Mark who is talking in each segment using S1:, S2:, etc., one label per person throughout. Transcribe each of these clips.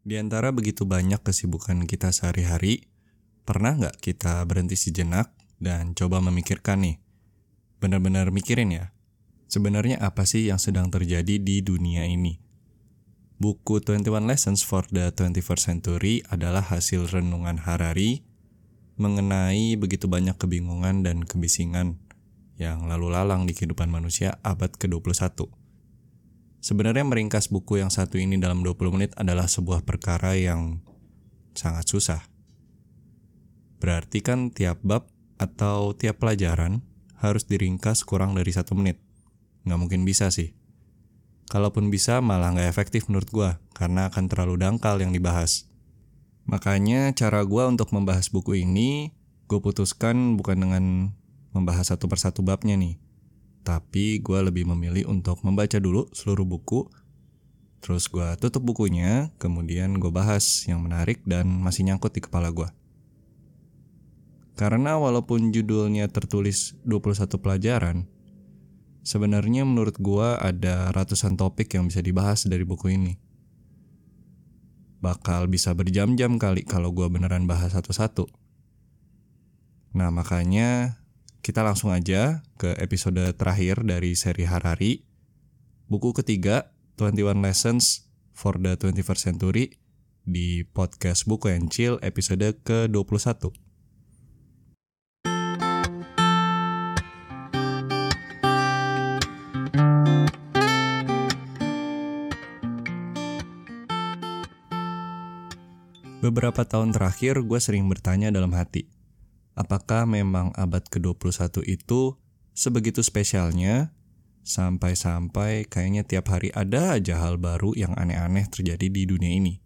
S1: Di antara begitu banyak kesibukan kita sehari-hari, pernah nggak kita berhenti sejenak dan coba memikirkan nih? Benar-benar mikirin ya, sebenarnya apa sih yang sedang terjadi di dunia ini? Buku 21 Lessons for the 21st Century adalah hasil renungan Harari mengenai begitu banyak kebingungan dan kebisingan yang lalu lalang di kehidupan manusia abad ke-21. Sebenarnya meringkas buku yang satu ini dalam 20 menit adalah sebuah perkara yang sangat susah. Berarti kan tiap bab atau tiap pelajaran harus diringkas kurang dari satu menit. Nggak mungkin bisa sih. Kalaupun bisa malah nggak efektif menurut gue, karena akan terlalu dangkal yang dibahas. Makanya cara gue untuk membahas buku ini, gue putuskan bukan dengan membahas satu persatu babnya nih, tapi gue lebih memilih untuk membaca dulu seluruh buku, terus gue tutup bukunya, kemudian gue bahas yang menarik dan masih nyangkut di kepala gue. Karena walaupun judulnya tertulis 21 pelajaran, sebenarnya menurut gue ada ratusan topik yang bisa dibahas dari buku ini. Bakal bisa berjam-jam kali kalau gue beneran bahas satu-satu. Nah makanya kita langsung aja ke episode terakhir dari seri Harari. Buku ketiga, 21 Lessons for the 21st Century di podcast Buku yang Chill episode ke-21. Beberapa tahun terakhir gue sering bertanya dalam hati, apakah memang abad ke-21 itu sebegitu spesialnya sampai-sampai kayaknya tiap hari ada aja hal baru yang aneh-aneh terjadi di dunia ini.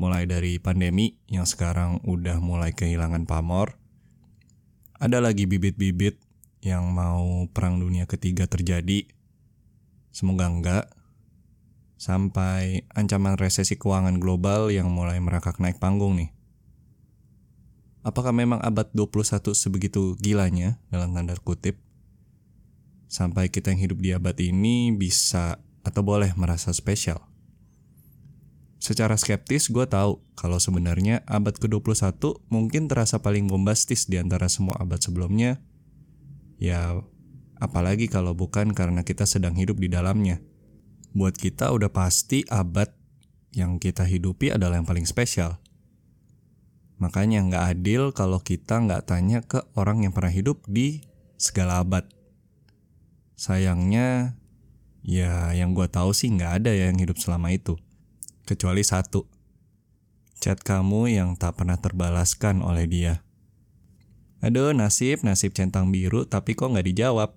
S1: Mulai dari pandemi yang sekarang udah mulai kehilangan pamor, ada lagi bibit-bibit yang mau perang dunia ketiga terjadi. Semoga enggak. Sampai ancaman resesi keuangan global yang mulai merakak naik panggung nih. Apakah memang abad 21 sebegitu gilanya dalam tanda kutip? Sampai kita yang hidup di abad ini bisa atau boleh merasa spesial. Secara skeptis gue tahu kalau sebenarnya abad ke-21 mungkin terasa paling bombastis di antara semua abad sebelumnya. Ya, apalagi kalau bukan karena kita sedang hidup di dalamnya. Buat kita udah pasti abad yang kita hidupi adalah yang paling spesial. Makanya nggak adil kalau kita nggak tanya ke orang yang pernah hidup di segala abad. Sayangnya, ya yang gue tahu sih nggak ada ya yang hidup selama itu. Kecuali satu, chat kamu yang tak pernah terbalaskan oleh dia. Aduh nasib, nasib centang biru tapi kok nggak dijawab.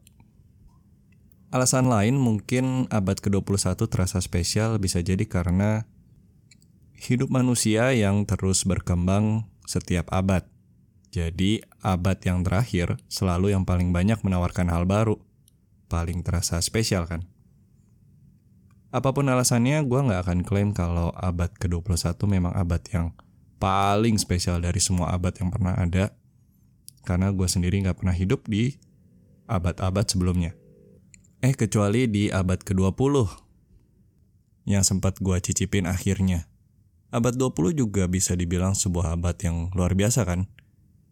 S1: Alasan lain mungkin abad ke-21 terasa spesial bisa jadi karena hidup manusia yang terus berkembang setiap abad. Jadi, abad yang terakhir selalu yang paling banyak menawarkan hal baru. Paling terasa spesial kan? Apa pun alasannya, gue nggak akan klaim kalau abad ke-21 memang abad yang paling spesial dari semua abad yang pernah ada. Karena gue sendiri nggak pernah hidup di abad-abad sebelumnya. Eh, kecuali di abad ke-20 yang sempat gue cicipin akhirnya. Abad 20 juga bisa dibilang sebuah abad yang luar biasa kan?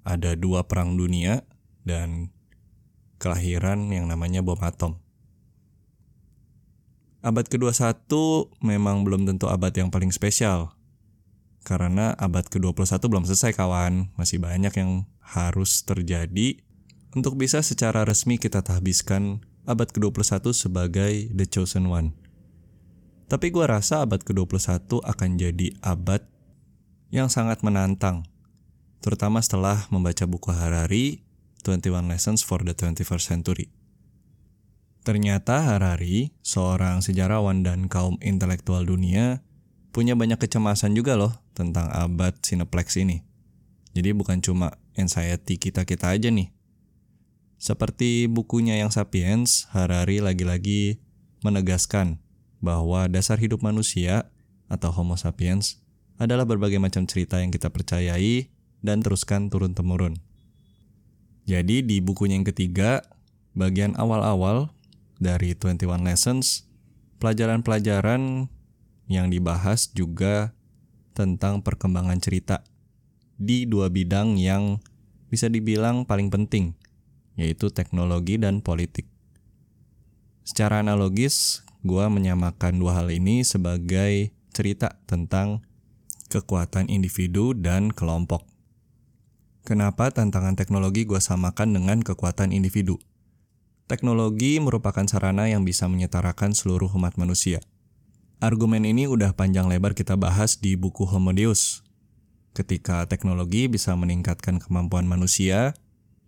S1: Ada dua perang dunia dan kelahiran yang namanya bom atom. Abad ke-21 memang belum tentu abad yang paling spesial. Karena abad ke-21 belum selesai kawan, masih banyak yang harus terjadi untuk bisa secara resmi kita tahbiskan abad ke-21 sebagai the chosen one. Tapi gue rasa abad ke-21 akan jadi abad yang sangat menantang. Terutama setelah membaca buku Harari, 21 Lessons for the 21st Century. Ternyata Harari, seorang sejarawan dan kaum intelektual dunia, punya banyak kecemasan juga loh tentang abad Cineplex ini. Jadi bukan cuma anxiety kita-kita aja nih. Seperti bukunya yang Sapiens, Harari lagi-lagi menegaskan bahwa dasar hidup manusia atau Homo sapiens adalah berbagai macam cerita yang kita percayai dan teruskan turun-temurun. Jadi di bukunya yang ketiga, bagian awal-awal dari 21 Lessons, pelajaran-pelajaran yang dibahas juga tentang perkembangan cerita di dua bidang yang bisa dibilang paling penting, yaitu teknologi dan politik. Secara analogis, gue menyamakan dua hal ini sebagai cerita tentang kekuatan individu dan kelompok. Kenapa tantangan teknologi gue samakan dengan kekuatan individu? Teknologi merupakan sarana yang bisa menyetarakan seluruh umat manusia. Argumen ini udah panjang lebar kita bahas di buku Homo Deus. Ketika teknologi bisa meningkatkan kemampuan manusia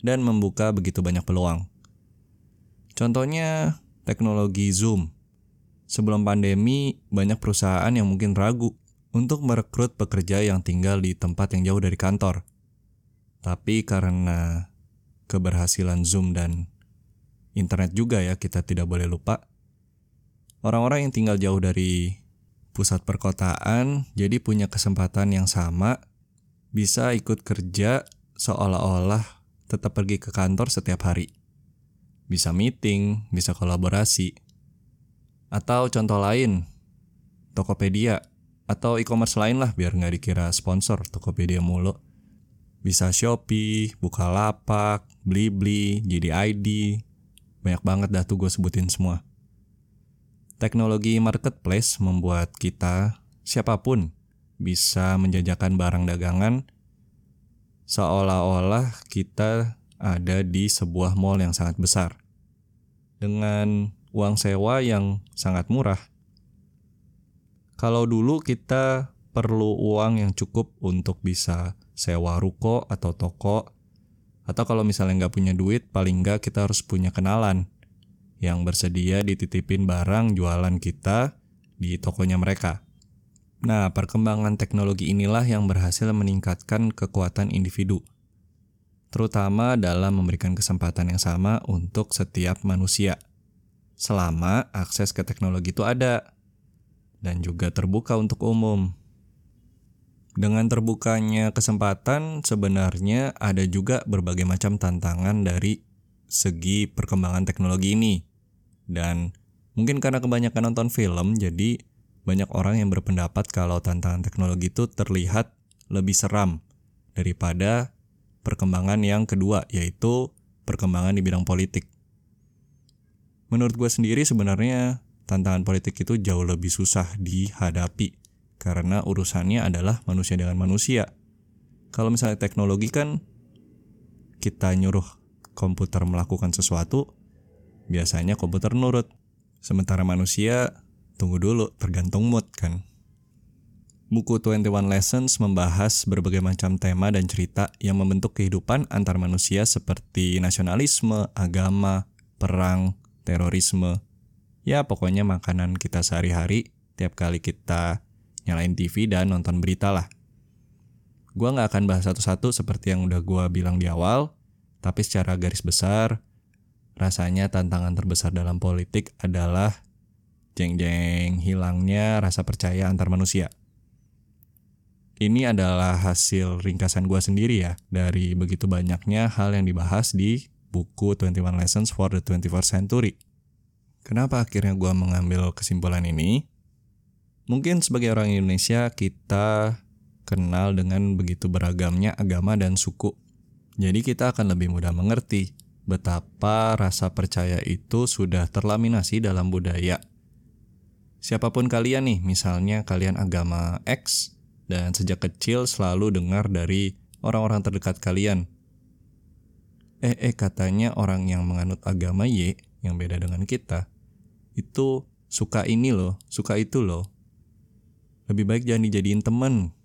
S1: dan membuka begitu banyak peluang. Contohnya teknologi Zoom. Sebelum pandemi, banyak perusahaan yang mungkin ragu untuk merekrut pekerja yang tinggal di tempat yang jauh dari kantor. Tapi karena keberhasilan Zoom dan internet juga ya kita tidak boleh lupa. Orang-orang yang tinggal jauh dari pusat perkotaan jadi punya kesempatan yang sama bisa ikut kerja seolah-olah tetap pergi ke kantor setiap hari. Bisa meeting, bisa kolaborasi. Atau contoh lain, Tokopedia atau e-commerce lain lah biar nggak dikira sponsor Tokopedia mulu. Bisa Shopee, Bukalapak, Blibli, JDID, banyak banget dah tuh gue sebutin semua. Teknologi marketplace membuat kita, siapa pun, bisa menjajakan barang dagangan seolah-olah kita ada di sebuah mall yang sangat besar. Dengan uang sewa yang sangat murah. Kalau dulu kita perlu uang yang cukup untuk bisa sewa ruko atau toko atau kalau misalnya nggak punya duit, paling nggak kita harus punya kenalan yang bersedia dititipin barang jualan kita di tokonya mereka. Nah, perkembangan teknologi inilah yang berhasil meningkatkan kekuatan individu, terutama dalam memberikan kesempatan yang sama untuk setiap manusia, selama akses ke teknologi itu ada dan juga terbuka untuk umum. Dengan terbukanya kesempatan, sebenarnya ada juga berbagai macam tantangan dari segi perkembangan teknologi ini. Dan mungkin karena kebanyakan nonton film, jadi banyak orang yang berpendapat kalau tantangan teknologi itu terlihat lebih seram daripada perkembangan yang kedua, yaitu perkembangan di bidang politik. Menurut gue sendiri sebenarnya tantangan politik itu jauh lebih susah dihadapi karena urusannya adalah manusia dengan manusia. Kalau misalnya teknologi kan kita nyuruh komputer melakukan sesuatu, biasanya komputer nurut. Sementara manusia tunggu dulu, tergantung mood kan. Buku 21 Lessons membahas berbagai macam tema dan cerita yang membentuk kehidupan antar manusia seperti nasionalisme, agama, perang, terorisme. Ya pokoknya makanan kita sehari-hari tiap kali kita nyalain TV dan nonton berita lah. Gua nggak akan bahas satu-satu seperti yang udah gua bilang di awal, tapi secara garis besar, rasanya tantangan terbesar dalam politik adalah jeng-jeng hilangnya rasa percaya antar manusia. Ini adalah hasil ringkasan gua sendiri ya, dari begitu banyaknya hal yang dibahas di buku 21 Lessons for the 21st Century. Kenapa akhirnya gua mengambil kesimpulan ini? Mungkin sebagai orang Indonesia kita kenal dengan begitu beragamnya agama dan suku. Jadi kita akan lebih mudah mengerti betapa rasa percaya itu sudah terlaminasi dalam budaya. Siapa pun kalian nih, misalnya kalian agama X dan sejak kecil selalu dengar dari orang-orang terdekat kalian. Eh eh katanya orang yang menganut agama Y yang beda dengan kita itu suka ini loh, suka itu loh lebih baik jangan dijadiin temen.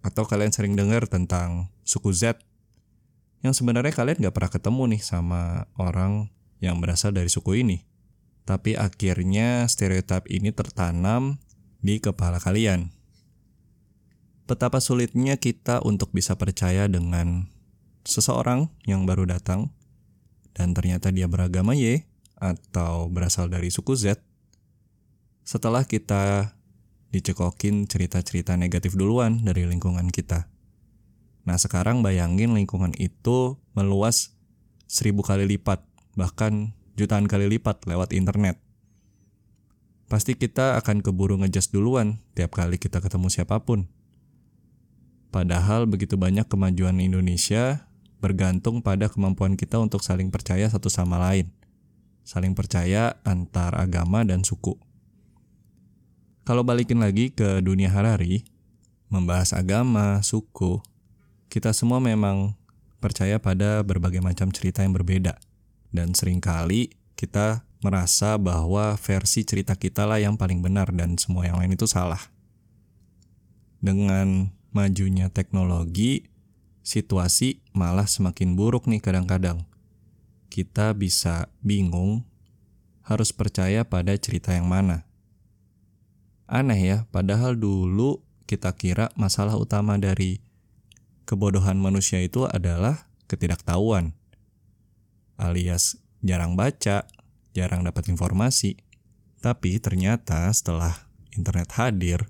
S1: Atau kalian sering dengar tentang suku Z yang sebenarnya kalian gak pernah ketemu nih sama orang yang berasal dari suku ini. Tapi akhirnya stereotip ini tertanam di kepala kalian. Betapa sulitnya kita untuk bisa percaya dengan seseorang yang baru datang dan ternyata dia beragama Y atau berasal dari suku Z. Setelah kita dicekokin cerita-cerita negatif duluan dari lingkungan kita. Nah sekarang bayangin lingkungan itu meluas seribu kali lipat, bahkan jutaan kali lipat lewat internet. pasti kita akan keburu ngejudge duluan tiap kali kita ketemu siapa pun. Padahal begitu banyak kemajuan Indonesia bergantung pada kemampuan kita untuk saling percaya satu sama lain. Saling percaya antar agama dan suku. Kalau balikin lagi ke dunia Harari, membahas agama, suku, kita semua memang percaya pada berbagai macam cerita yang berbeda. Dan sering kali kita merasa bahwa versi cerita kita lah yang paling benar dan semua yang lain itu salah. Dengan majunya teknologi, situasi malah semakin buruk nih kadang-kadang. Kita bisa bingung harus percaya pada cerita yang mana. Aneh ya, padahal dulu kita kira masalah utama dari kebodohan manusia itu adalah ketidaktahuan, alias jarang baca, jarang dapat informasi. Tapi ternyata setelah internet hadir,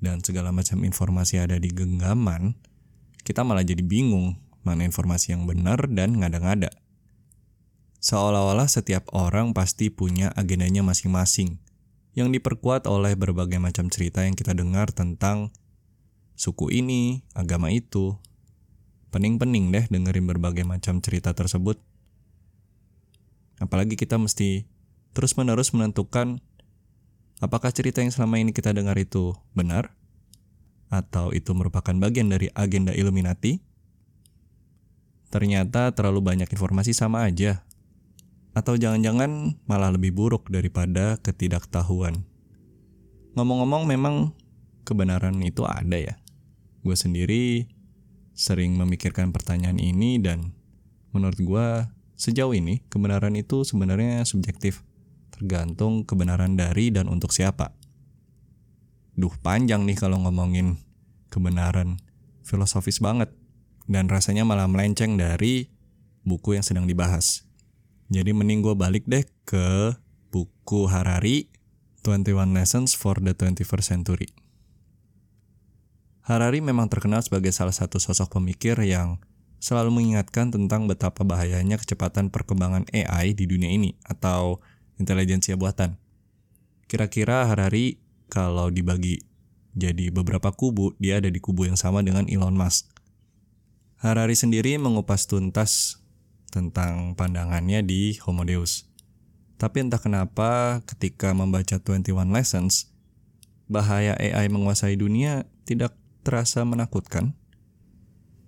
S1: dan segala macam informasi ada di genggaman, kita malah jadi bingung mana informasi yang benar dan ngada-ngada. Seolah-olah setiap orang pasti punya agendanya masing-masing, yang diperkuat oleh berbagai macam cerita yang kita dengar tentang suku ini, agama itu. Pening-pening deh dengerin berbagai macam cerita tersebut. Apalagi kita mesti terus-menerus menentukan Apakah cerita yang selama ini kita dengar itu benar? Atau itu merupakan bagian dari agenda Illuminati? Ternyata terlalu banyak informasi sama aja. Atau jangan-jangan malah lebih buruk daripada ketidaktahuan. Ngomong-ngomong memang kebenaran itu ada ya. Gue sendiri sering memikirkan pertanyaan ini dan menurut gue sejauh ini kebenaran itu sebenarnya subjektif tergantung kebenaran dari dan untuk siapa. Duh, panjang nih kalau ngomongin kebenaran. Filosofis banget. Dan rasanya malah melenceng dari buku yang sedang dibahas. Jadi mending gue balik deh ke buku Harari, 21 Lessons for the 21st Century. Harari memang terkenal sebagai salah satu sosok pemikir yang selalu mengingatkan tentang betapa bahayanya kecepatan perkembangan AI di dunia ini atau intelijensia buatan. Kira-kira Harari kalau dibagi jadi beberapa kubu, dia ada di kubu yang sama dengan Elon Musk. Harari sendiri mengupas tuntas tentang pandangannya di Homo Deus. Tapi entah kenapa ketika membaca 21 Lessons, bahaya AI menguasai dunia tidak terasa menakutkan.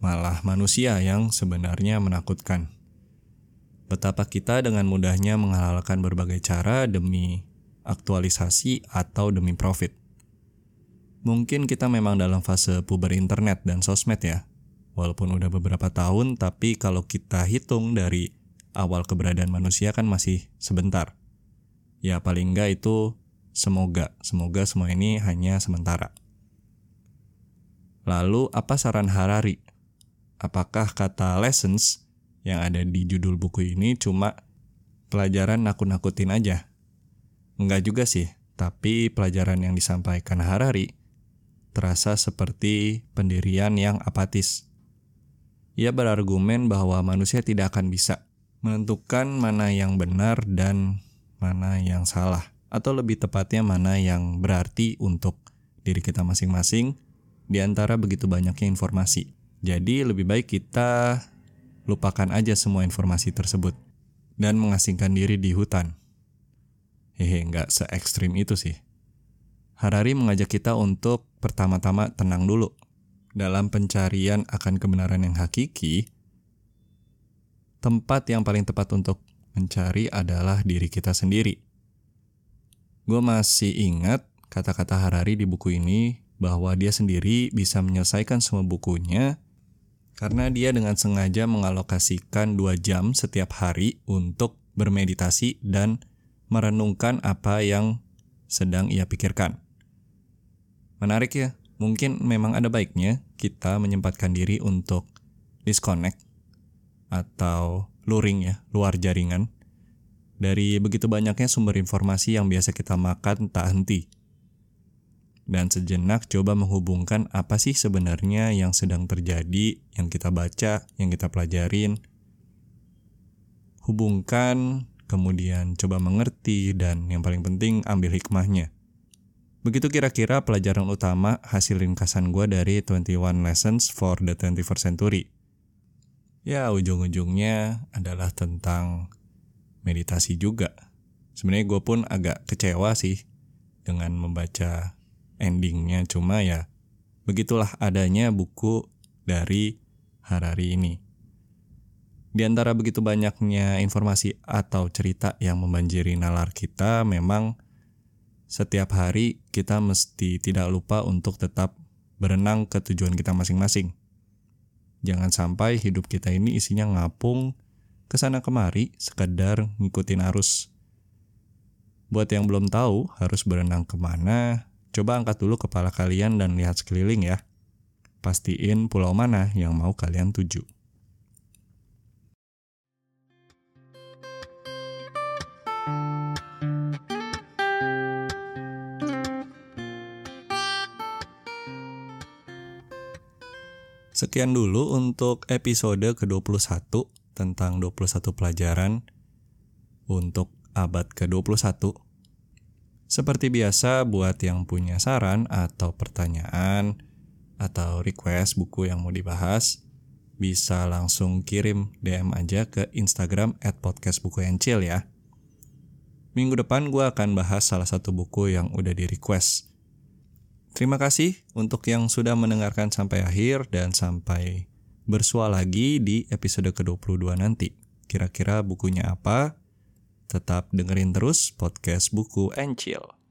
S1: Malah manusia yang sebenarnya menakutkan betapa kita dengan mudahnya menghalalkan berbagai cara demi aktualisasi atau demi profit. Mungkin kita memang dalam fase puber internet dan sosmed ya. Walaupun udah beberapa tahun, tapi kalau kita hitung dari awal keberadaan manusia kan masih sebentar. Ya paling enggak itu semoga, semoga semua ini hanya sementara. Lalu apa saran Harari? Apakah kata lessons yang ada di judul buku ini cuma pelajaran nakut-nakutin aja. Enggak juga sih, tapi pelajaran yang disampaikan Harari terasa seperti pendirian yang apatis. Ia berargumen bahwa manusia tidak akan bisa menentukan mana yang benar dan mana yang salah, atau lebih tepatnya mana yang berarti untuk diri kita masing-masing di antara begitu banyaknya informasi. Jadi lebih baik kita lupakan aja semua informasi tersebut dan mengasingkan diri di hutan. Hehe, nggak se ekstrim itu sih. Harari mengajak kita untuk pertama-tama tenang dulu. Dalam pencarian akan kebenaran yang hakiki, tempat yang paling tepat untuk mencari adalah diri kita sendiri. Gue masih ingat kata-kata Harari di buku ini bahwa dia sendiri bisa menyelesaikan semua bukunya karena dia dengan sengaja mengalokasikan dua jam setiap hari untuk bermeditasi dan merenungkan apa yang sedang ia pikirkan. Menarik ya, mungkin memang ada baiknya kita menyempatkan diri untuk disconnect atau luring ya, luar jaringan dari begitu banyaknya sumber informasi yang biasa kita makan tak henti dan sejenak coba menghubungkan apa sih sebenarnya yang sedang terjadi, yang kita baca, yang kita pelajarin. Hubungkan kemudian coba mengerti, dan yang paling penting ambil hikmahnya. Begitu kira-kira pelajaran utama hasil ringkasan gue dari 21 Lessons for the 21st Century. Ya, ujung-ujungnya adalah tentang meditasi juga. Sebenarnya gue pun agak kecewa sih dengan membaca endingnya, cuma ya begitulah adanya buku dari Harari ini. Di antara begitu banyaknya informasi atau cerita yang membanjiri nalar kita, memang setiap hari kita mesti tidak lupa untuk tetap berenang ke tujuan kita masing-masing. Jangan sampai hidup kita ini isinya ngapung ke sana kemari sekedar ngikutin arus. Buat yang belum tahu harus berenang ke mana, coba angkat dulu kepala kalian dan lihat sekeliling ya. Pastiin pulau mana yang mau kalian tuju. Sekian dulu untuk episode ke-21 tentang 21 pelajaran untuk abad ke-21. Seperti biasa buat yang punya saran atau pertanyaan atau request buku yang mau dibahas, bisa langsung kirim DM aja ke Instagram at podcast ya. Minggu depan gue akan bahas salah satu buku yang udah di request Terima kasih untuk yang sudah mendengarkan sampai akhir dan sampai bersua lagi di episode ke-22 nanti. Kira-kira bukunya apa? Tetap dengerin terus podcast buku and chill.